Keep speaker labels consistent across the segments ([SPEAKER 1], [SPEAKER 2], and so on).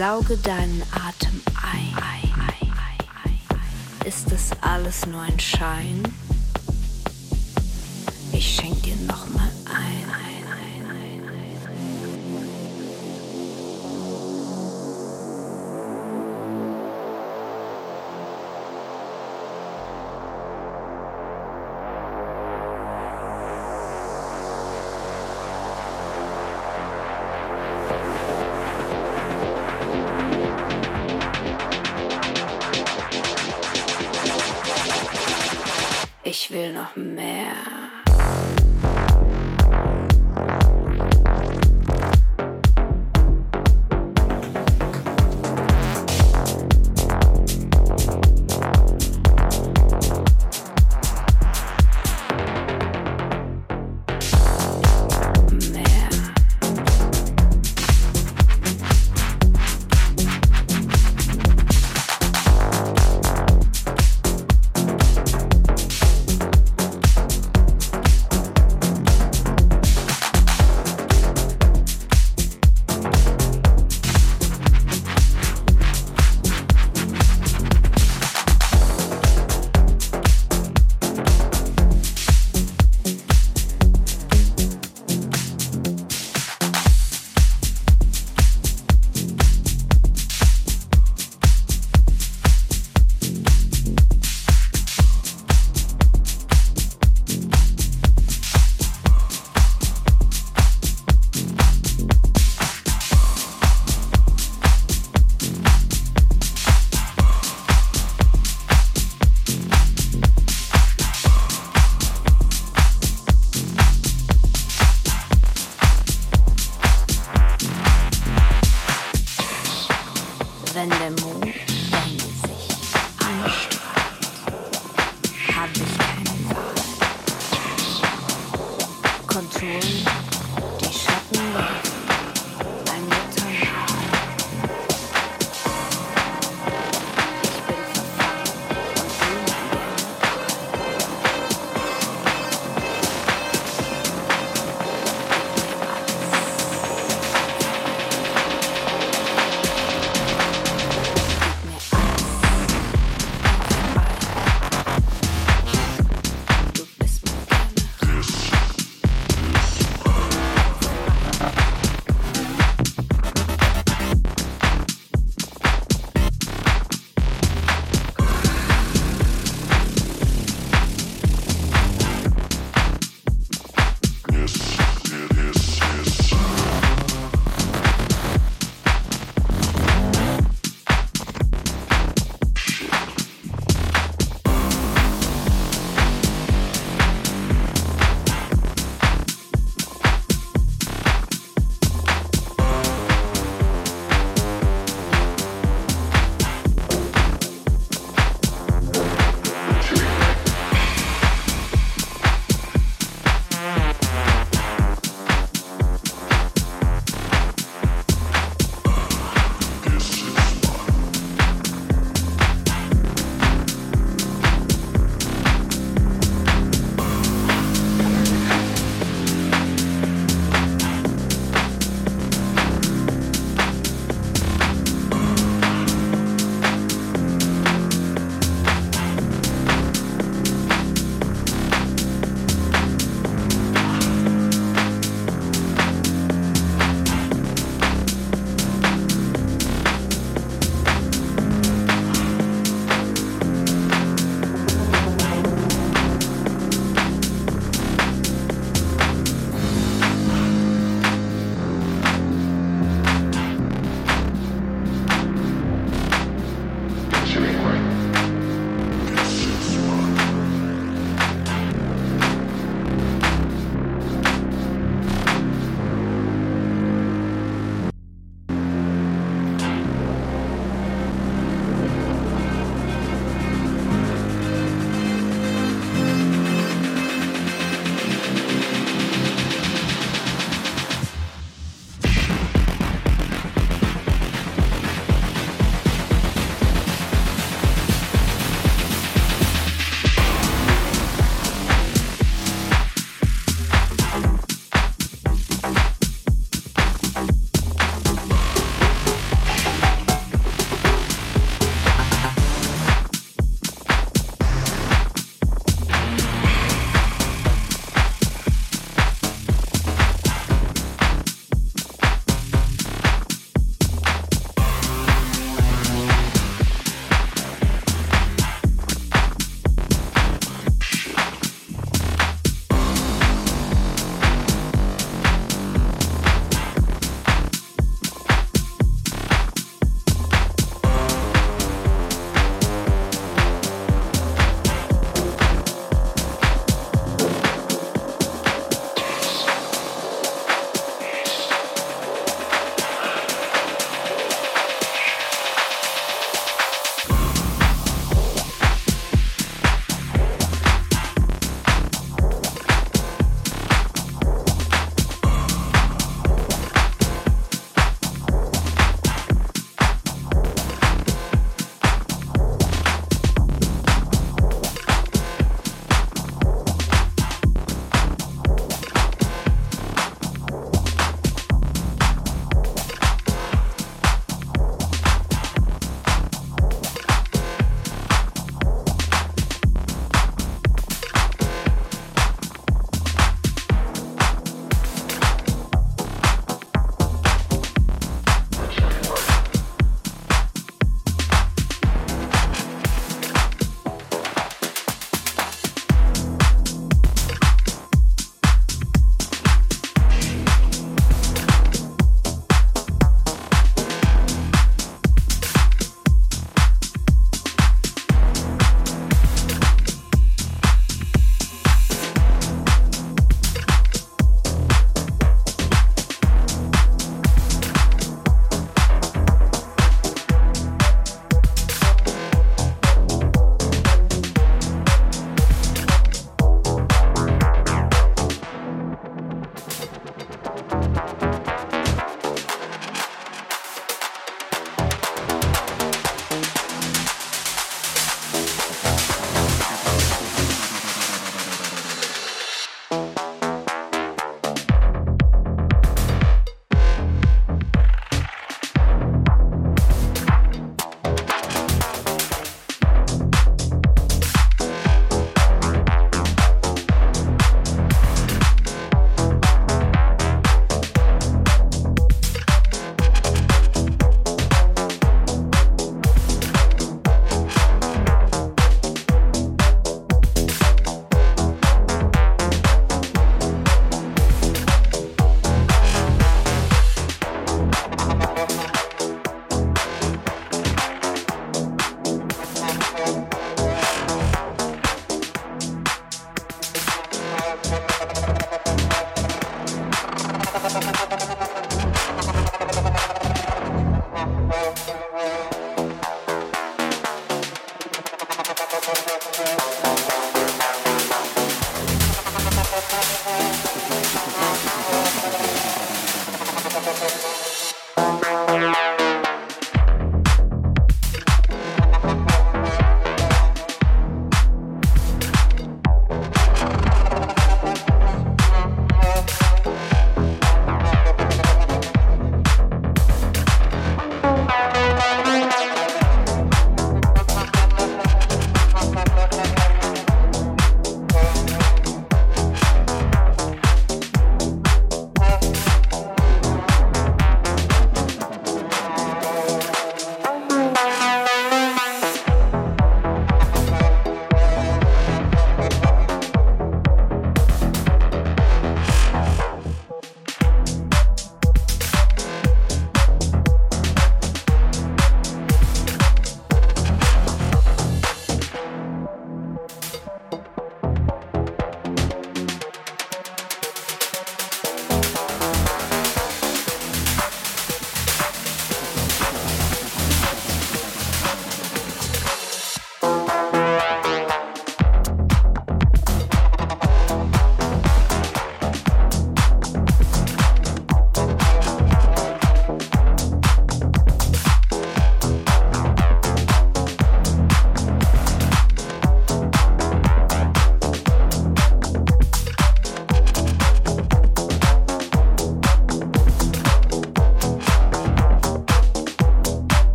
[SPEAKER 1] Sauge deinen Atem ein. Ist es alles nur ein Schein?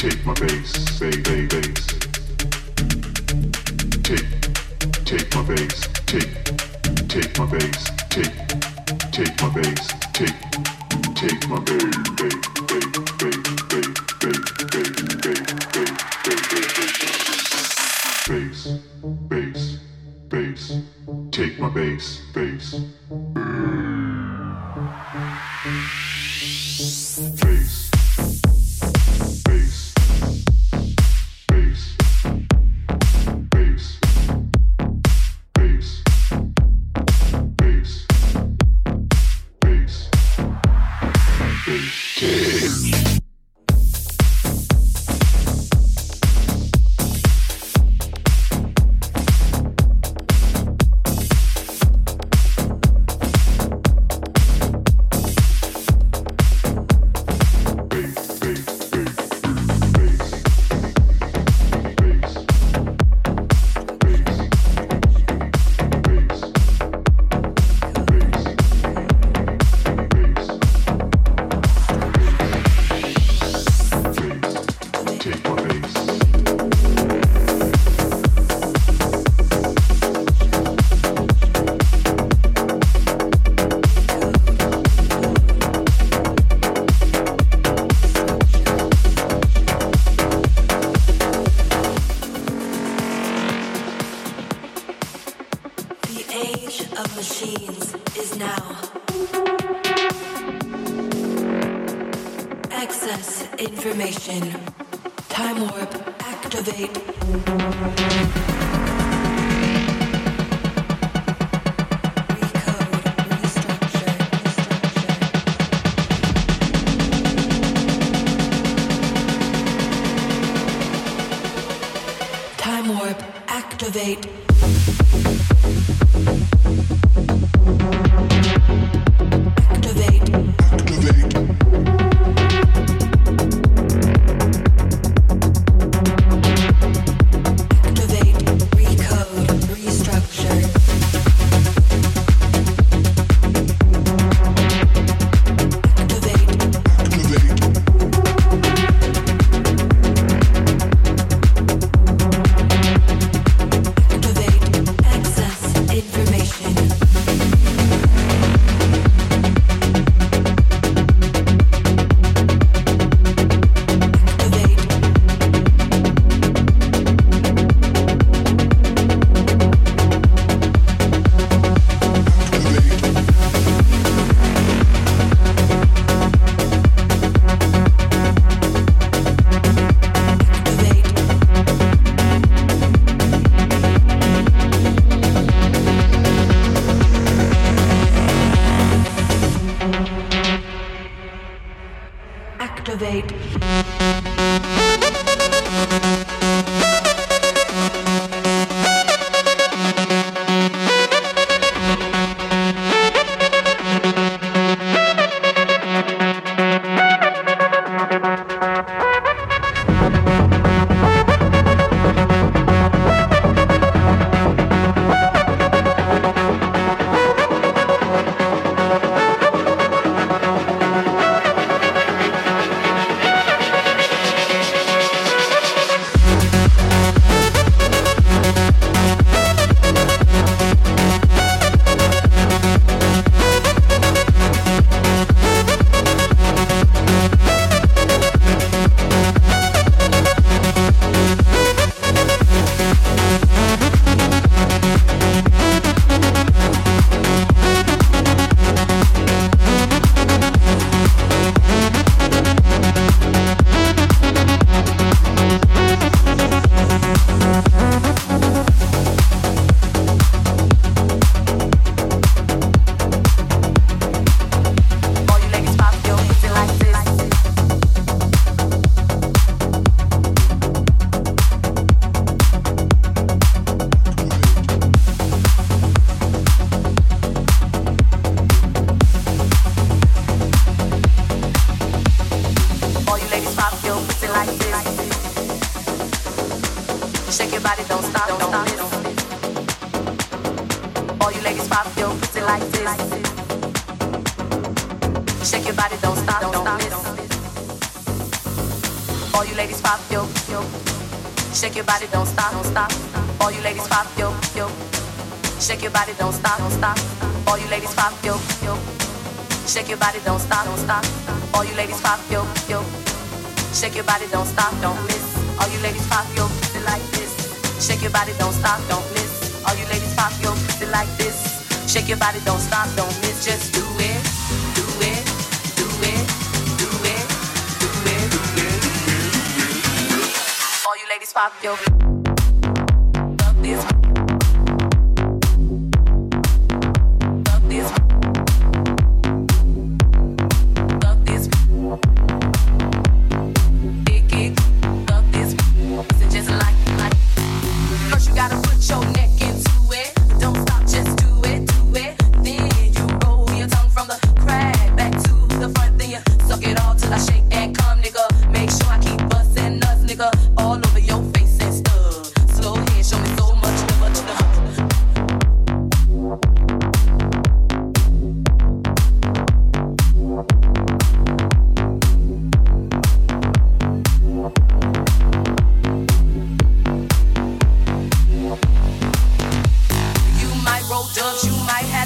[SPEAKER 2] Take my bass, say they bass. Take, take my bass, take, take my bass, take, take my bass, take, take my bass, bass, bass, bass.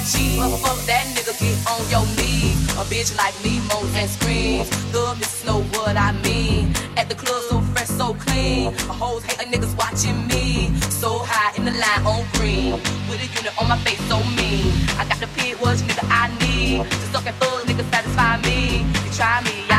[SPEAKER 2] cheat, but fuck that nigga, get on your knees. A bitch like me moans and screams. The is know what I mean. At the club, so fresh, so clean. A hoes hate a niggas watching me. So high in the line on green. With a unit on my face, so mean. I got the pig, was nigga I need. To suck and fuck, nigga, satisfy me. You try me,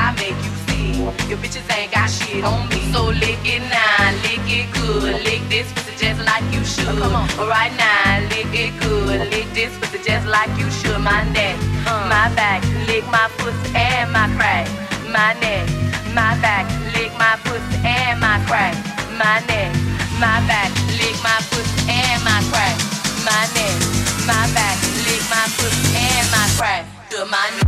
[SPEAKER 2] your bitches ain't got shit on me. So lick it now, lick it good. Lick this pussy just like you should. Oh, come on. Right now, lick it good. Lick this pussy just like you should. My neck, uh. my back, lick my pussy and my crack. My neck, my back, lick my pussy and my crack. My neck, my back, lick my pussy and my crack. My neck, my back, lick my pussy and my crack. Do my neck.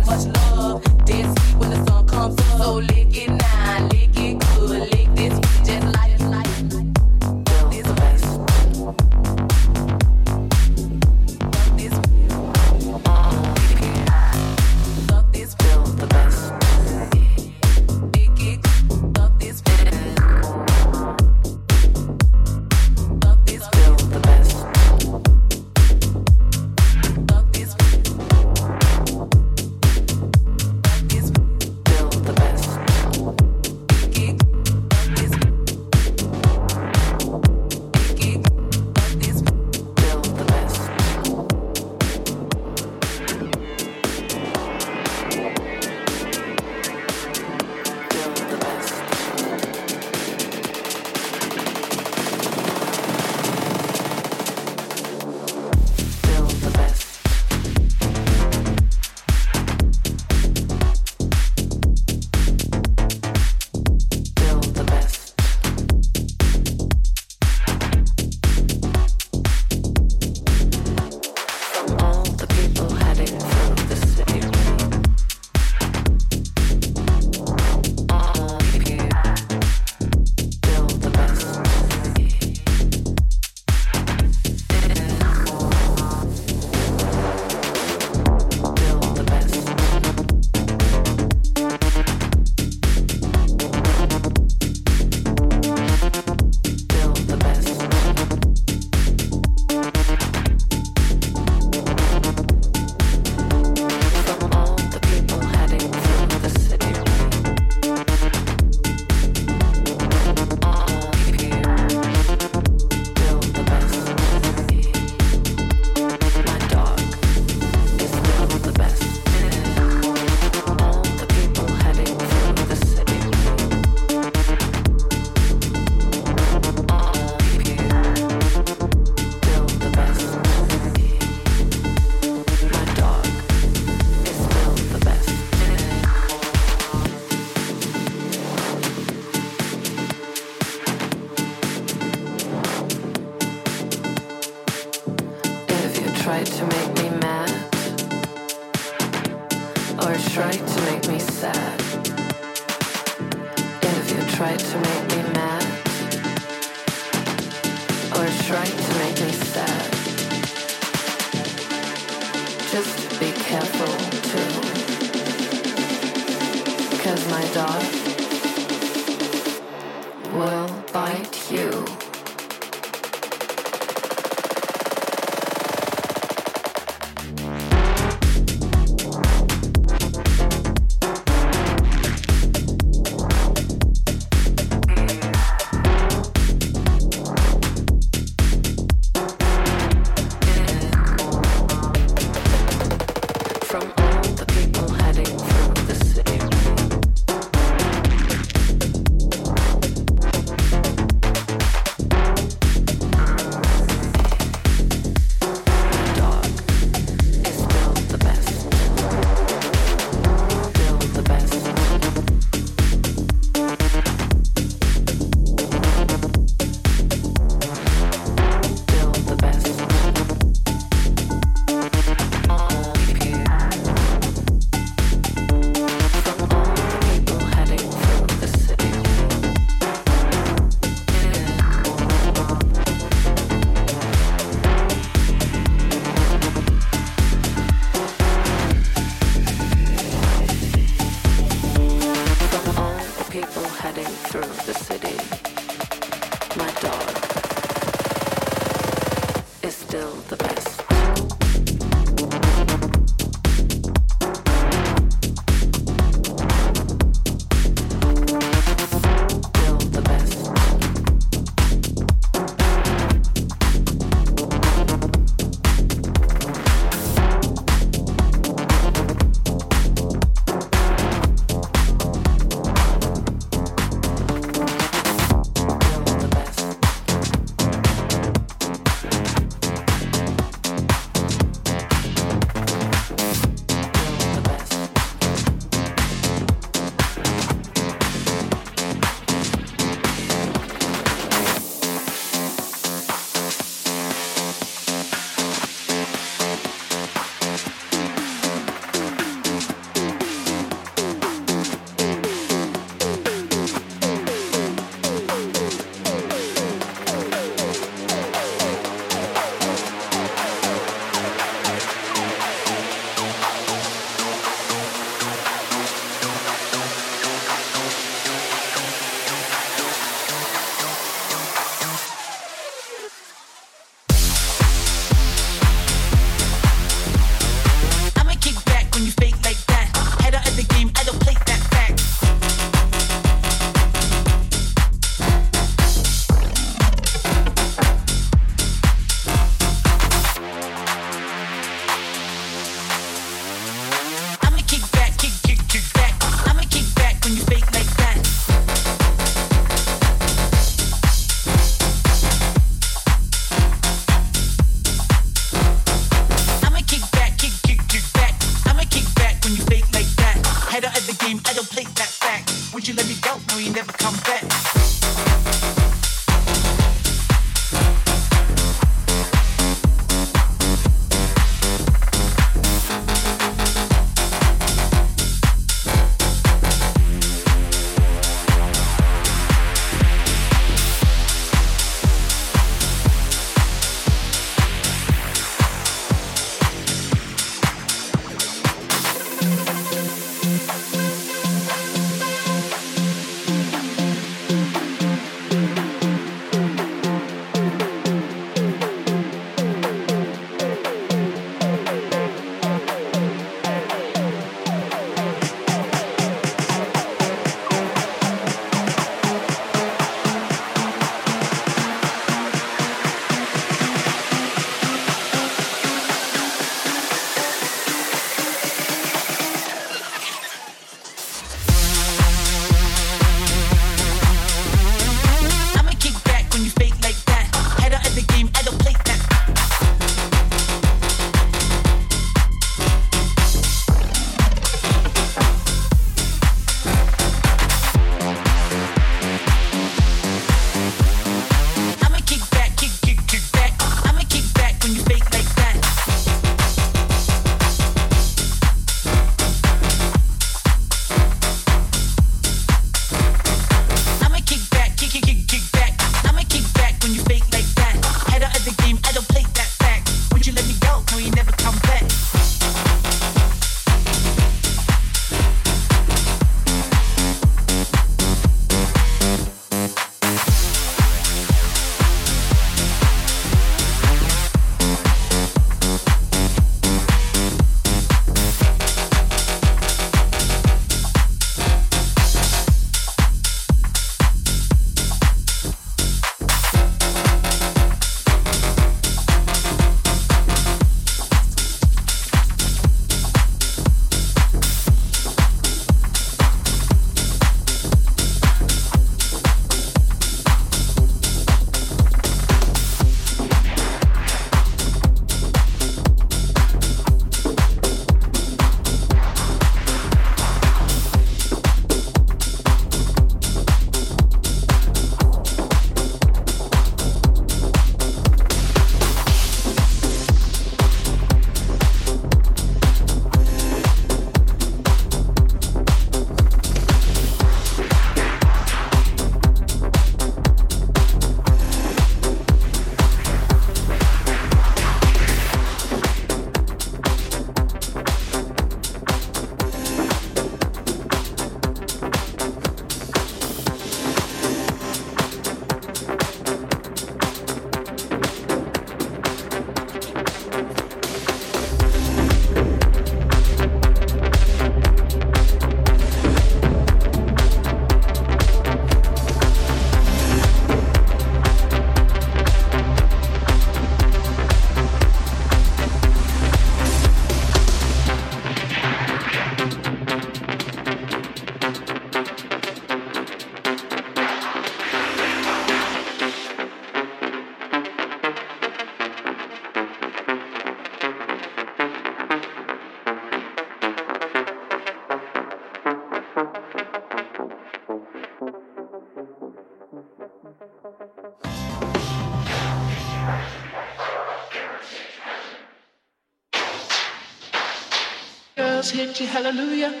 [SPEAKER 3] Hit you, hallelujah.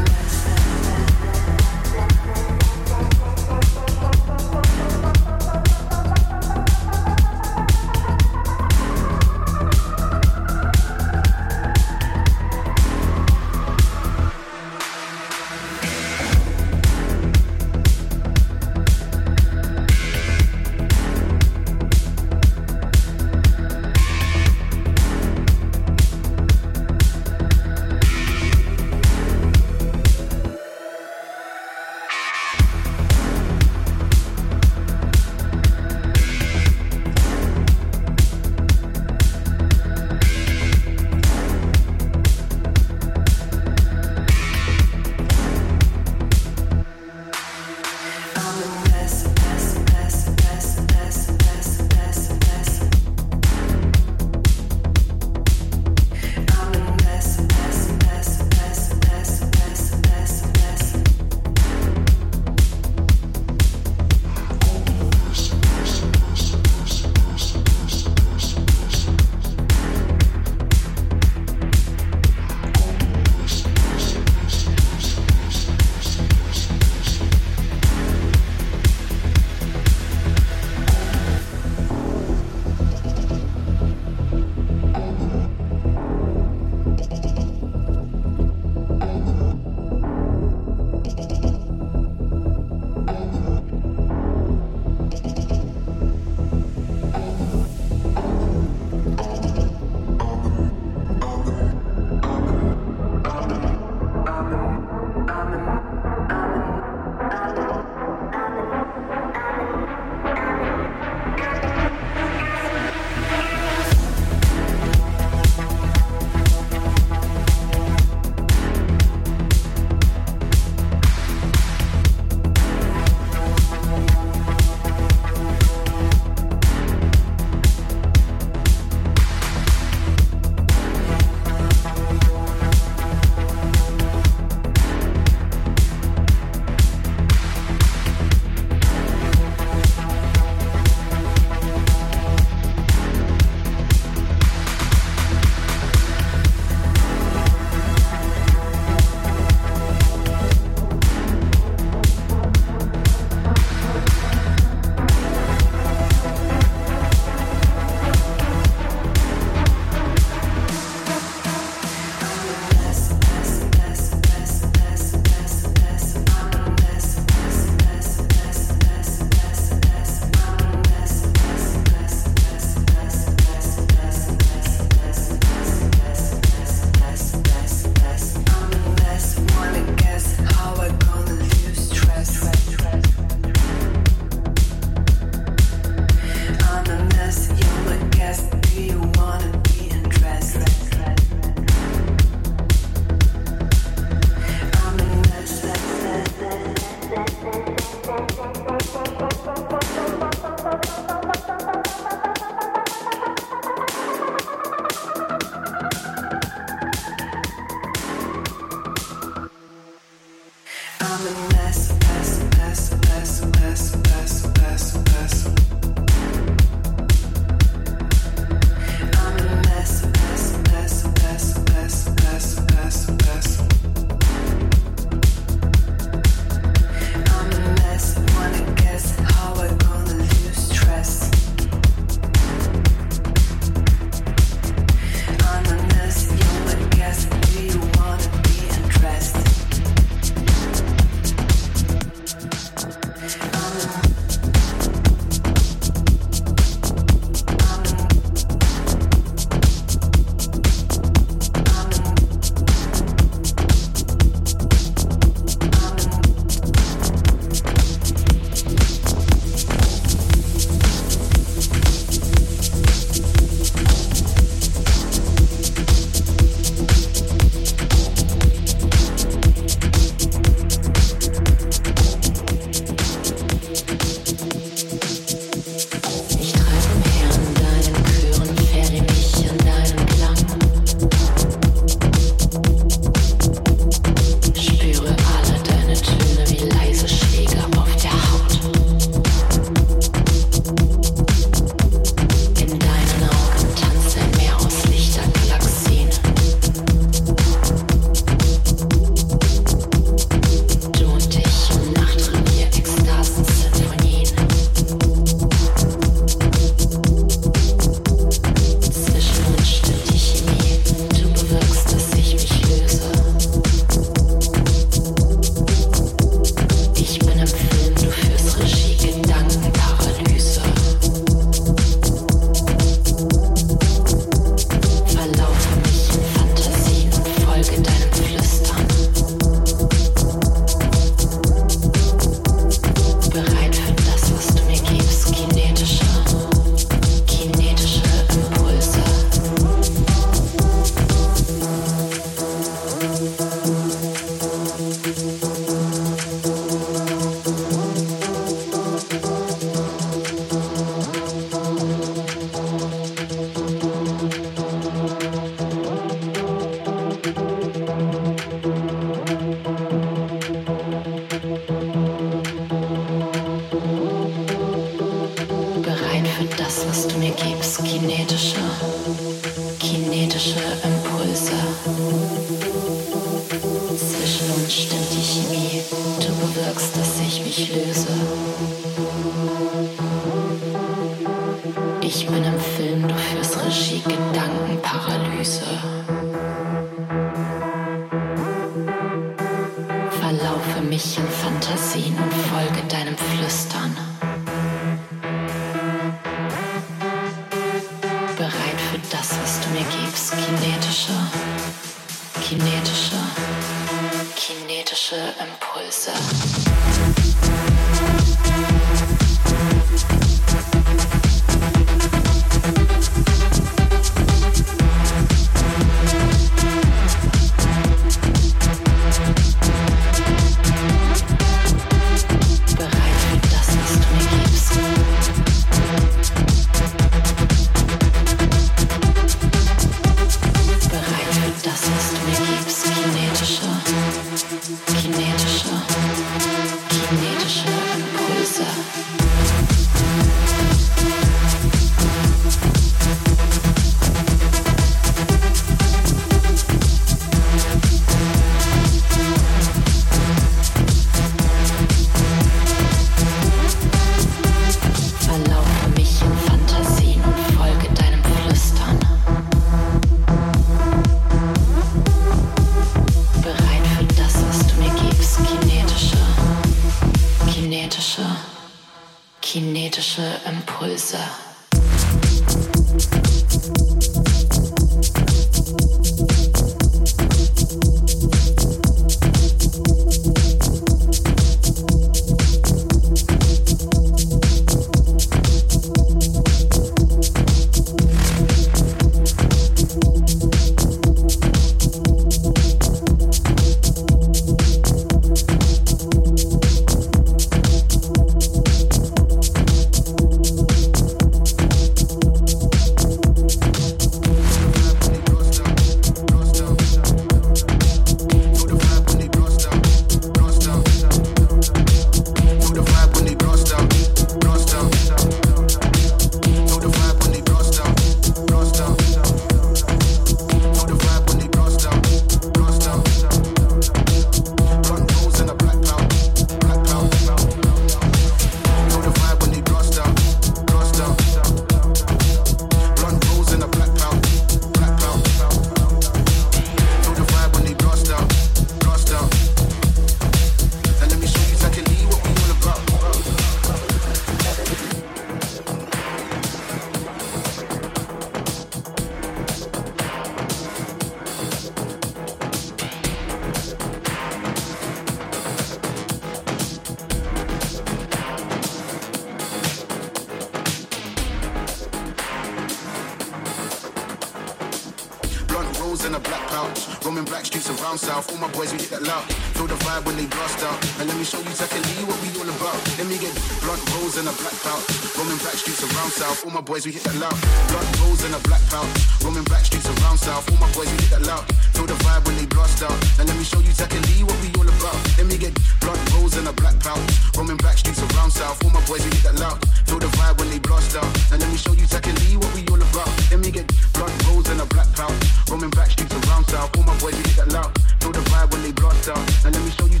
[SPEAKER 4] Boys, we hit that loud. Feel the vibe when they blast out. And let me show you tacky what we all about. Let me get blood rolls in a black pouch. Roaming back streets around south. All my
[SPEAKER 5] boys, we hit that loud. Blunt rolls in a black pouch. Roaming black streets around south. All my boys, we hit that loud. Feel the vibe when they blast out. And let me show you technically what we all about. Let me get blood rolls in a black pouch. Roaming back streets around south. All my boys, we hit that loud. Feel the vibe when they blast out. And let me show you technically what we all about. Let me get blood rolls in a black pouch. Roaming back streets around south. All my boys, hit that loud. Feel the vibe when they blast out. And let me show you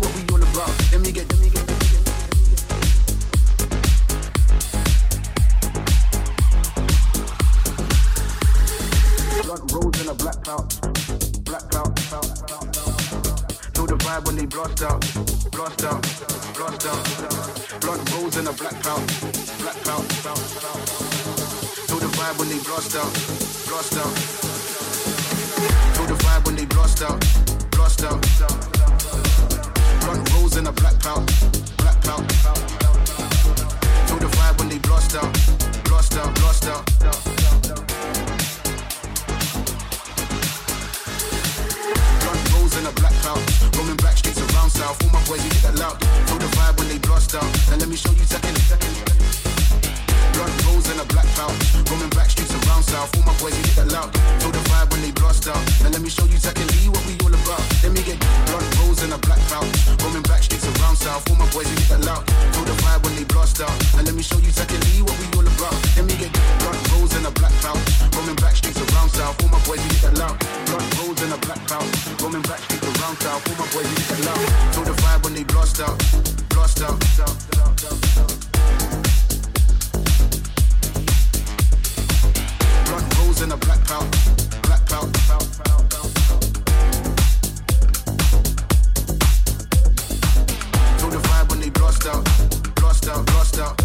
[SPEAKER 5] what we all about. Let me get, let me get. vibe when they blast out, blast out, blast out. Blunt rolls in a black pouch, black pouch. Feel the vibe when they blast out, blast out. The vibe when they blast out, blast out. Blunt rolls in a black pouch, black pouch. Feel the vibe when they blast out, blast out, blast out. in a black cloud. Roaming back streets around south. All my boys, we hit that loud. Feel the vibe when they blast out. Now let me show you second. Blood rolls in a black cloud. Roaming back streets around south. All my boys, we hit that loud. Feel the vibe when they blast out. Now let me show you secondly what we all about. Let me get blood rolls in a black cloud. Roaming back streets around south. All my boys, we hit that loud. Feel the vibe when they blast out. Now let me show you secondly what we all about. Let me get blood rolls in a black cloud. Roaming back streets around south. All my boys, we hit that loud. Blood rolls in a black cloud. Roaming back streets around south. All my boys, we hit that loud. Feel the vibe when they blast out. Blast out. Holes in a black belt, black belt.
[SPEAKER 6] Feel the vibe when they blast out, blast out, blast out.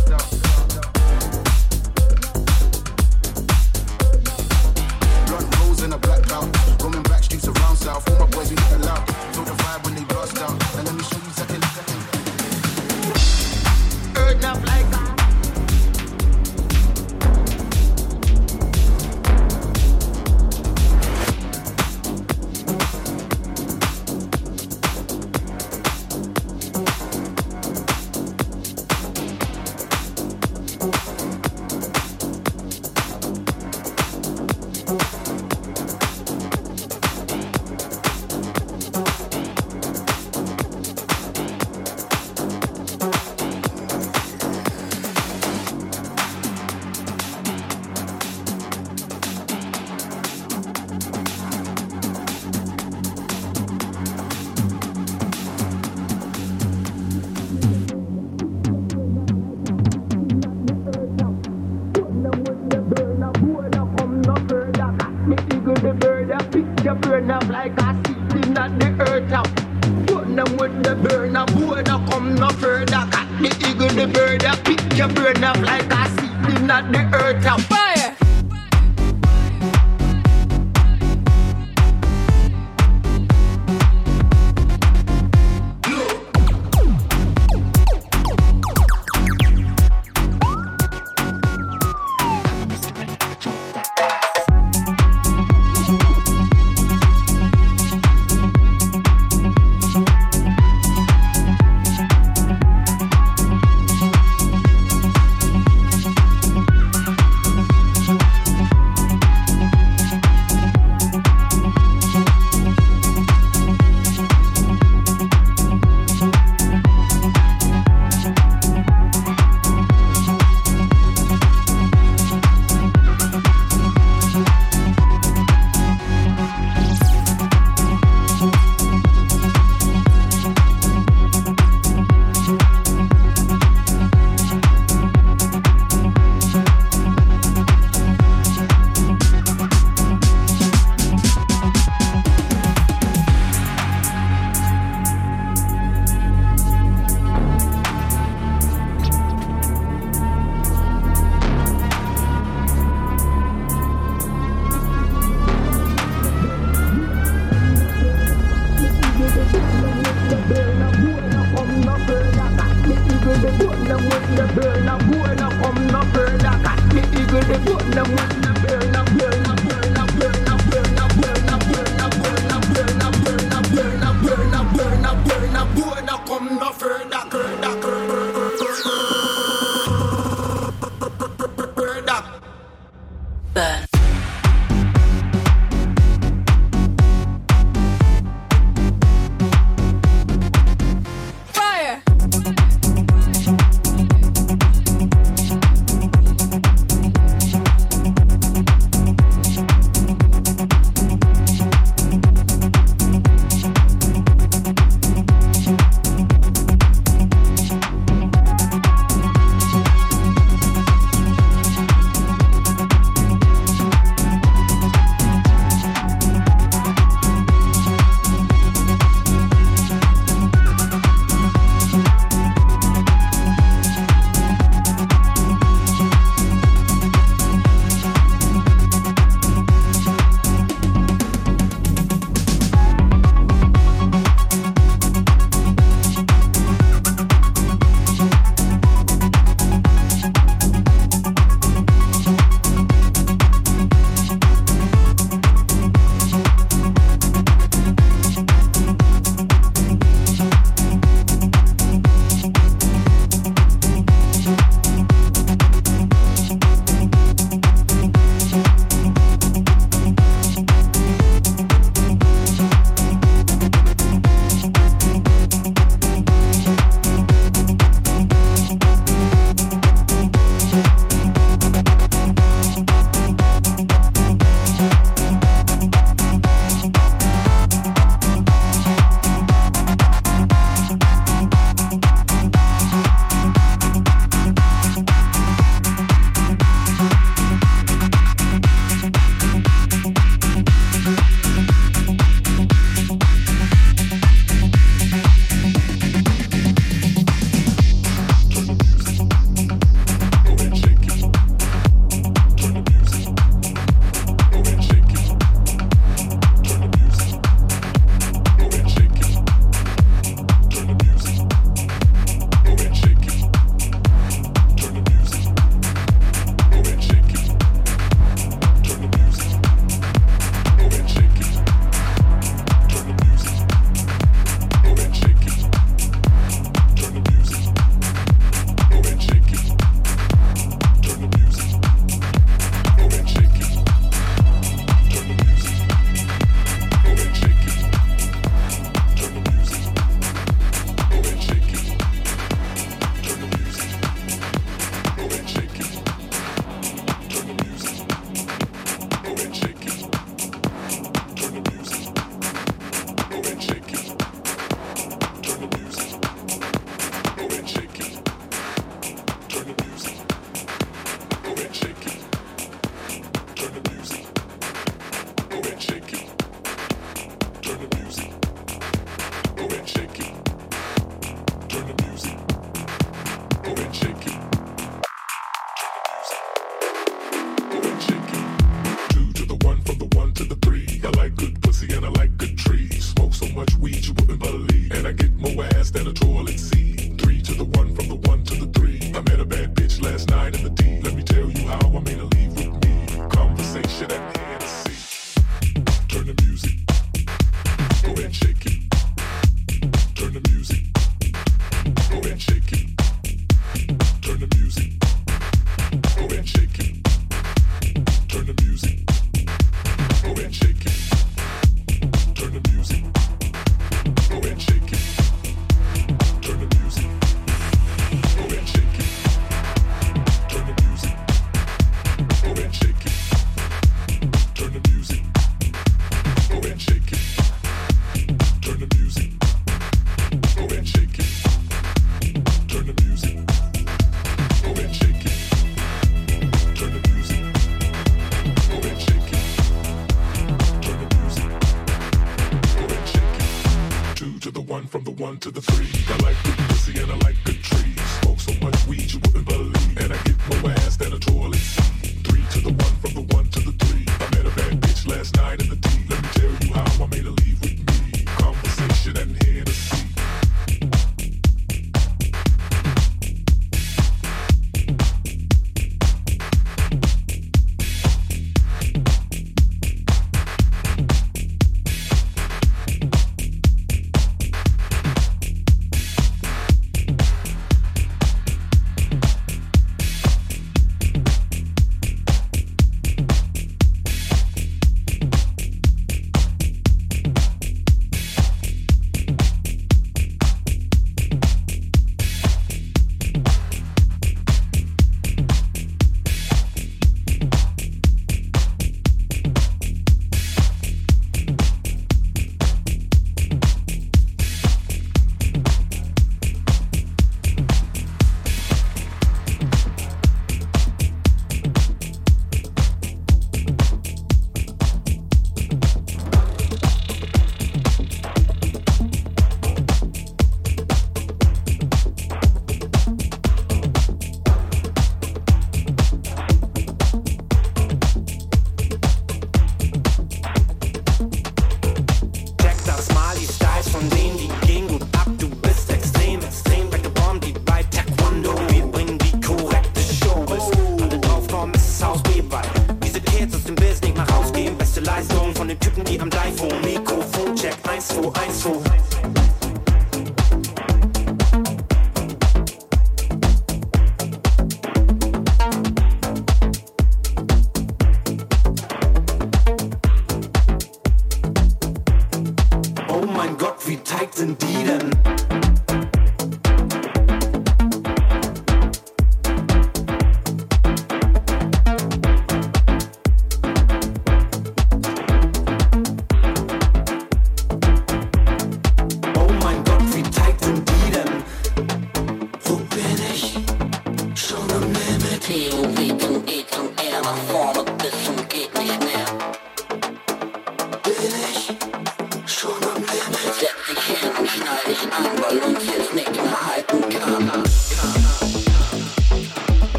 [SPEAKER 6] Rolls in a black belt,
[SPEAKER 5] roaming back streets around south. All my boys we get loud. Feel
[SPEAKER 6] the
[SPEAKER 5] vibe when they blast out, and let me show you second.
[SPEAKER 6] Earth now. black.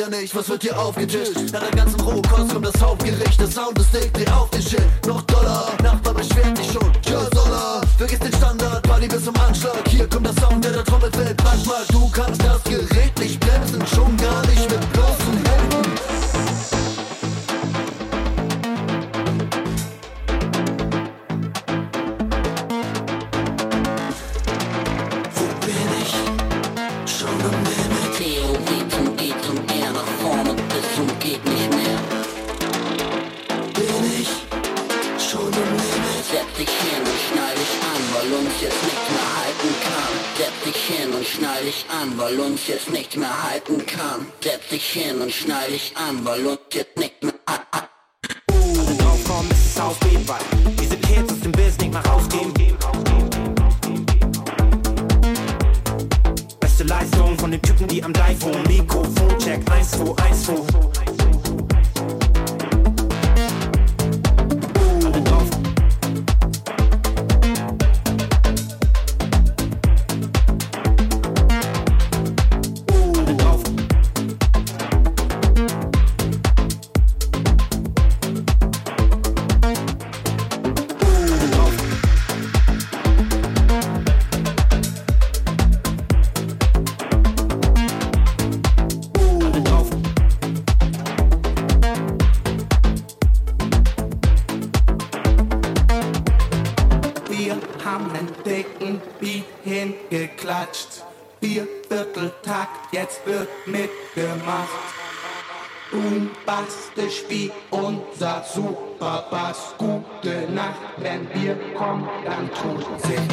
[SPEAKER 7] Ja nicht, was wird hier aufgetischt? Nach der ganzen Rohkost kommt das Hauptgericht, der Sound ist dick, dreh auf den Shit. Noch Dollar, Nachbar beschwert dich schon, ja Dollar. Vergiss den Standard, Party bis zum Anschlag. Hier kommt der Sound, der der Trommel fällt. Manchmal, du kannst das Gerät nicht bremsen, schon gar nicht mit bloßen Händen.
[SPEAKER 8] Jetzt nicht mehr halten kann. Setz dich hin und schnall dich an, weil
[SPEAKER 9] wir kommen,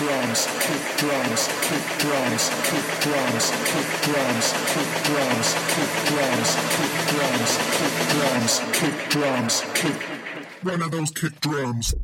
[SPEAKER 10] drums, kick drums, kick drums, kick drums, kick drums, kick drums, kick drums, kick drums, kick drums, kick drums, kick one of those kick drums.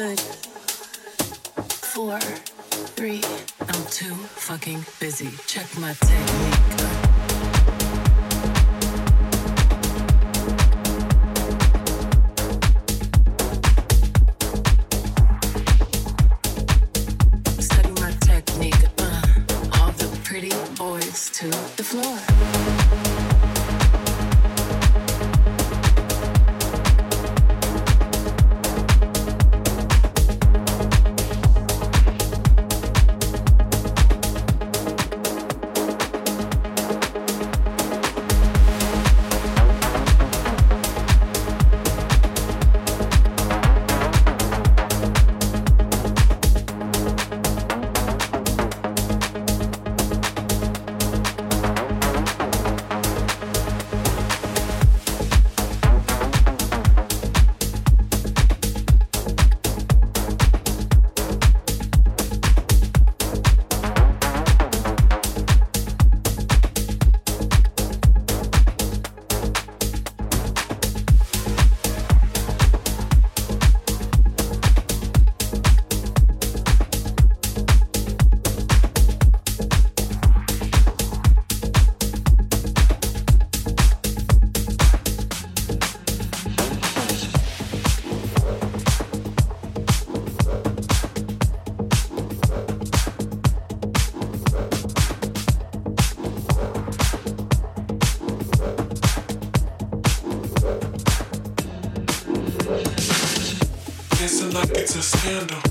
[SPEAKER 11] good. Four, three, I'm too fucking busy. Check my technique.
[SPEAKER 12] It's a scandal.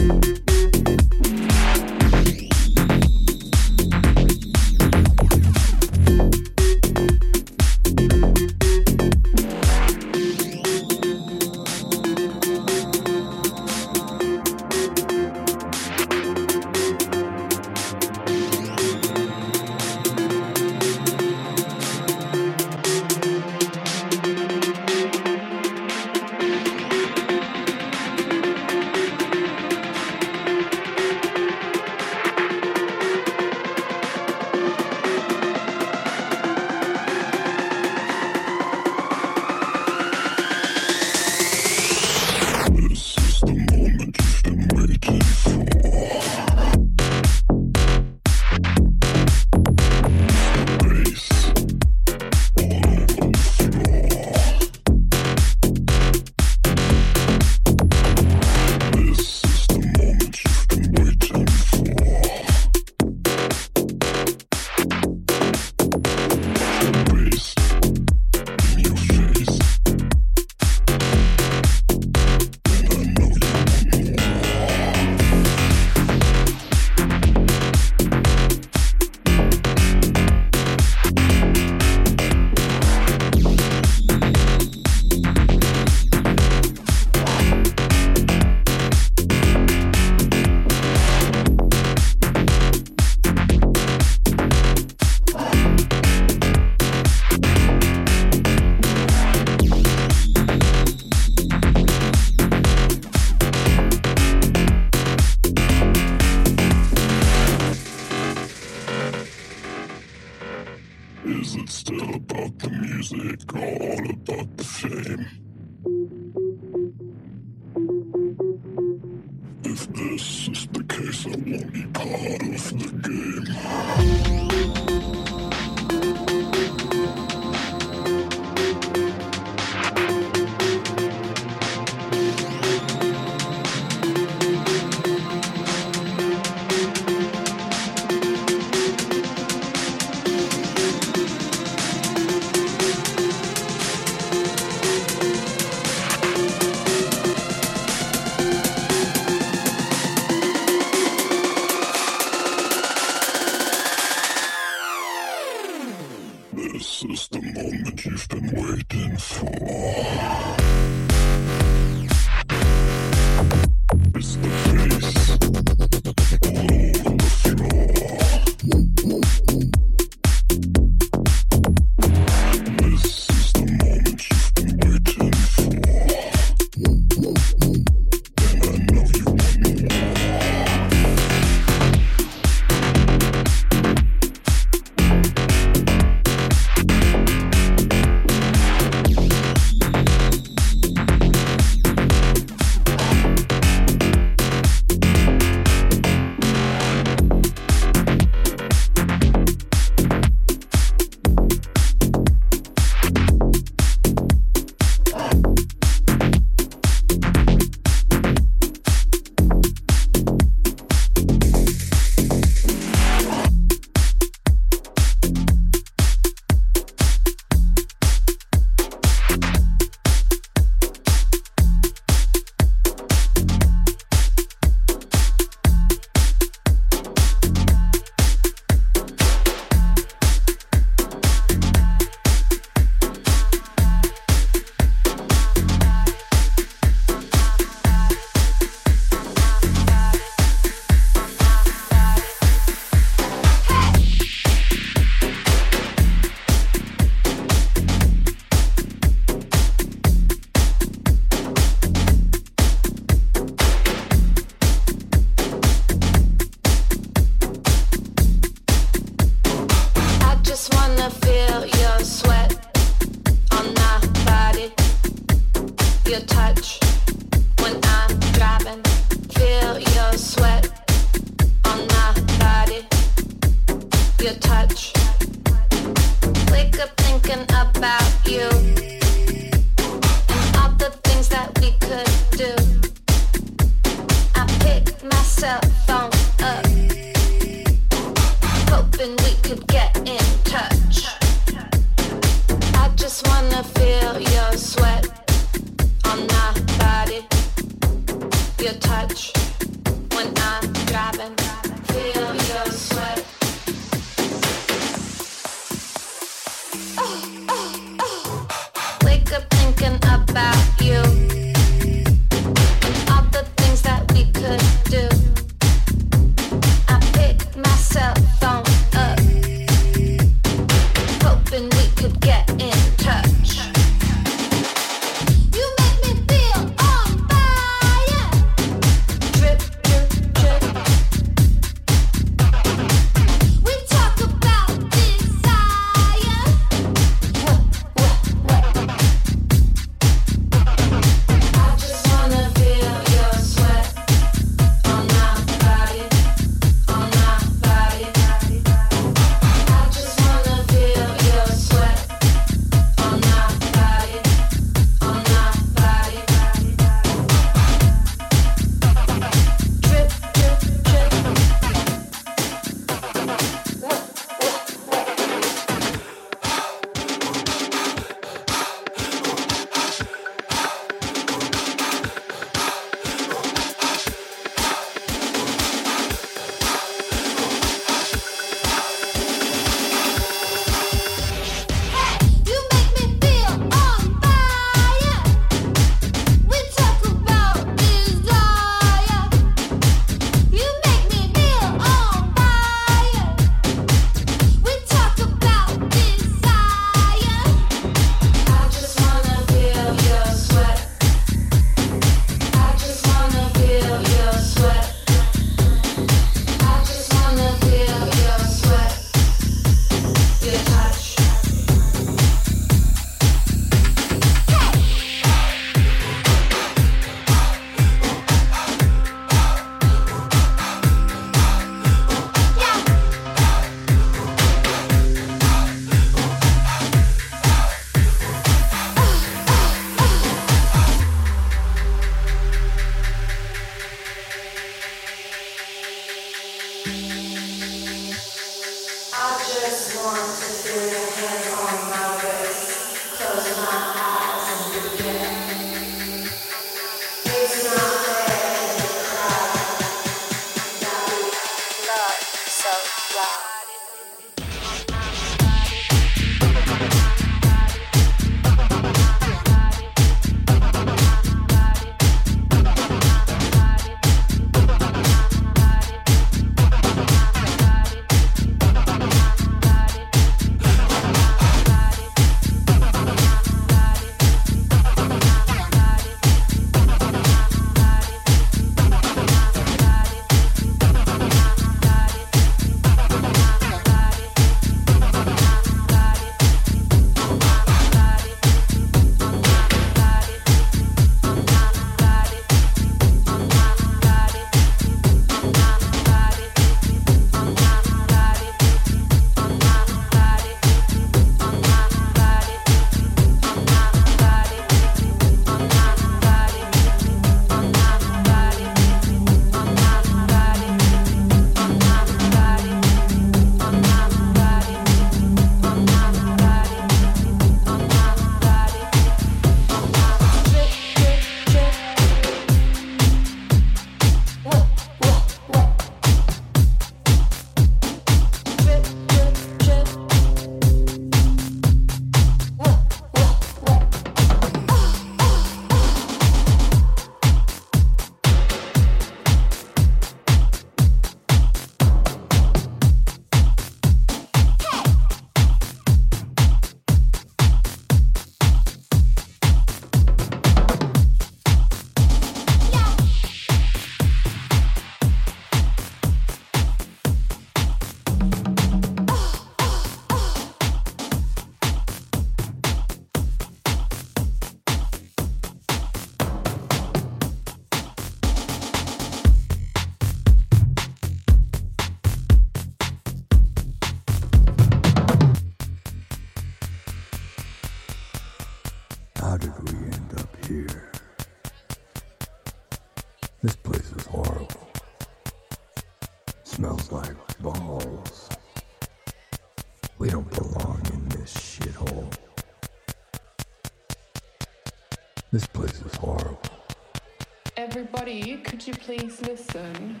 [SPEAKER 13] Everybody, could you please listen?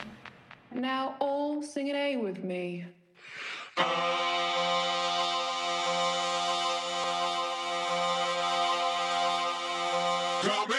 [SPEAKER 13] Now all sing an A with me.
[SPEAKER 14] Come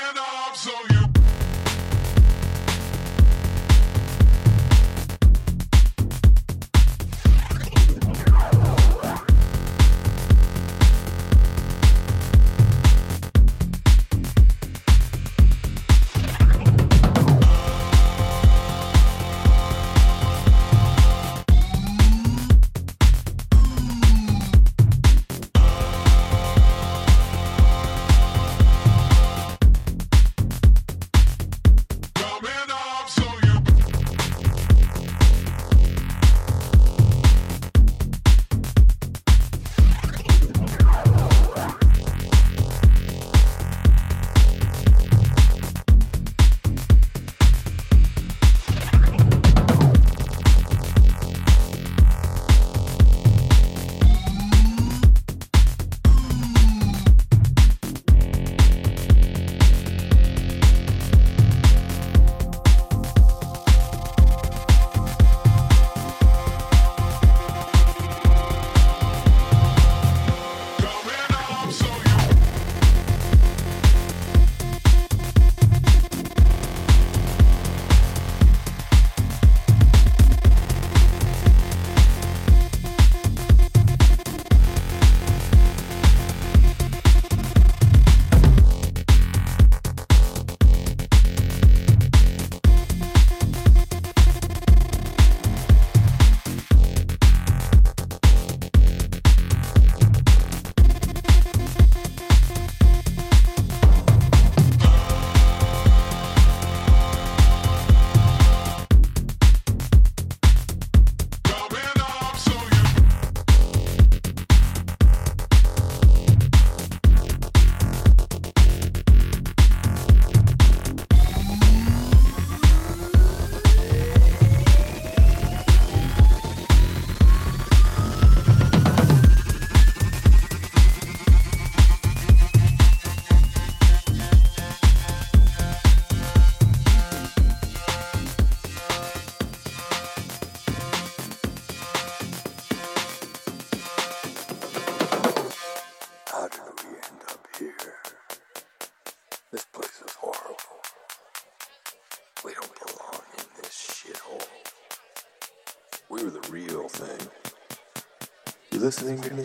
[SPEAKER 14] listening to me.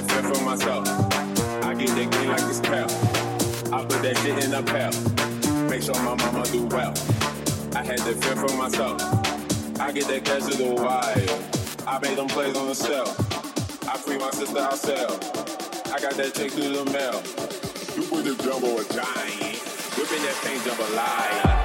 [SPEAKER 15] to fend for myself. I get that green like it's pal. I put that shit in a pal. Make sure my mama do well. I had to fend for myself. I get that cash to the wire. I made them plays on the cell. I free my sister herself. I got that check through the mail. You put the jumbo a giant. Whipping that paint jump a liar.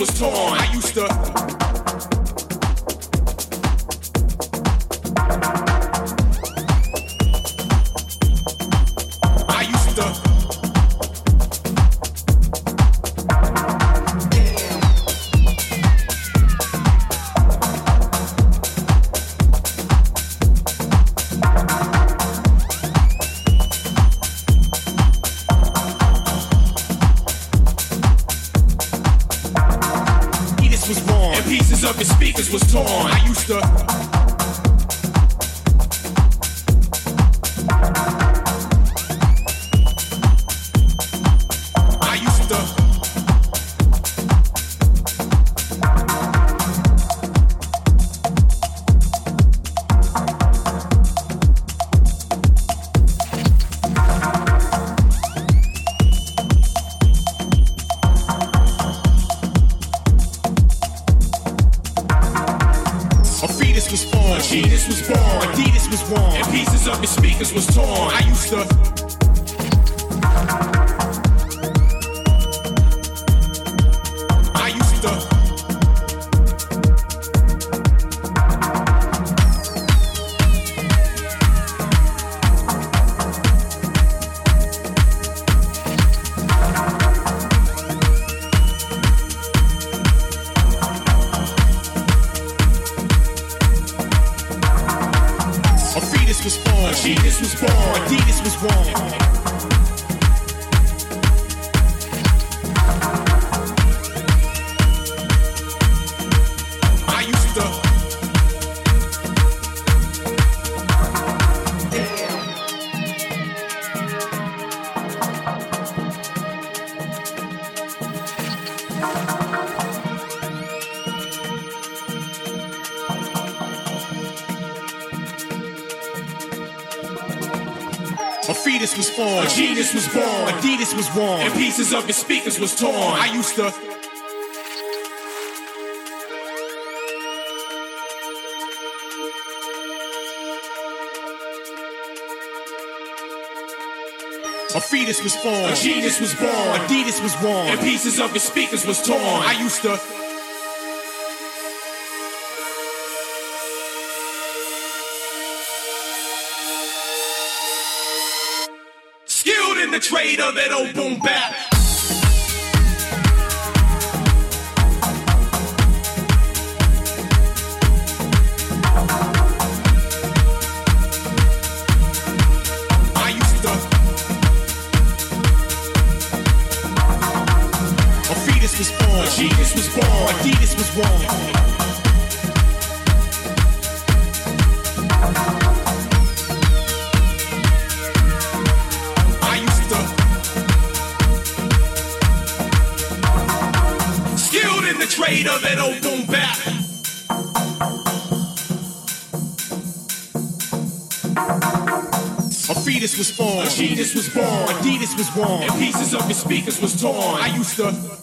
[SPEAKER 16] Was torn. Formed. A genius was born. Adidas was worn. And pieces of your speakers was torn. I used to. A fetus was formed. A genius was born. Adidas was worn. And pieces of your speakers was torn. I used to. In the trade of that old boom bap. Was. And pieces of your speakers was torn. I used to.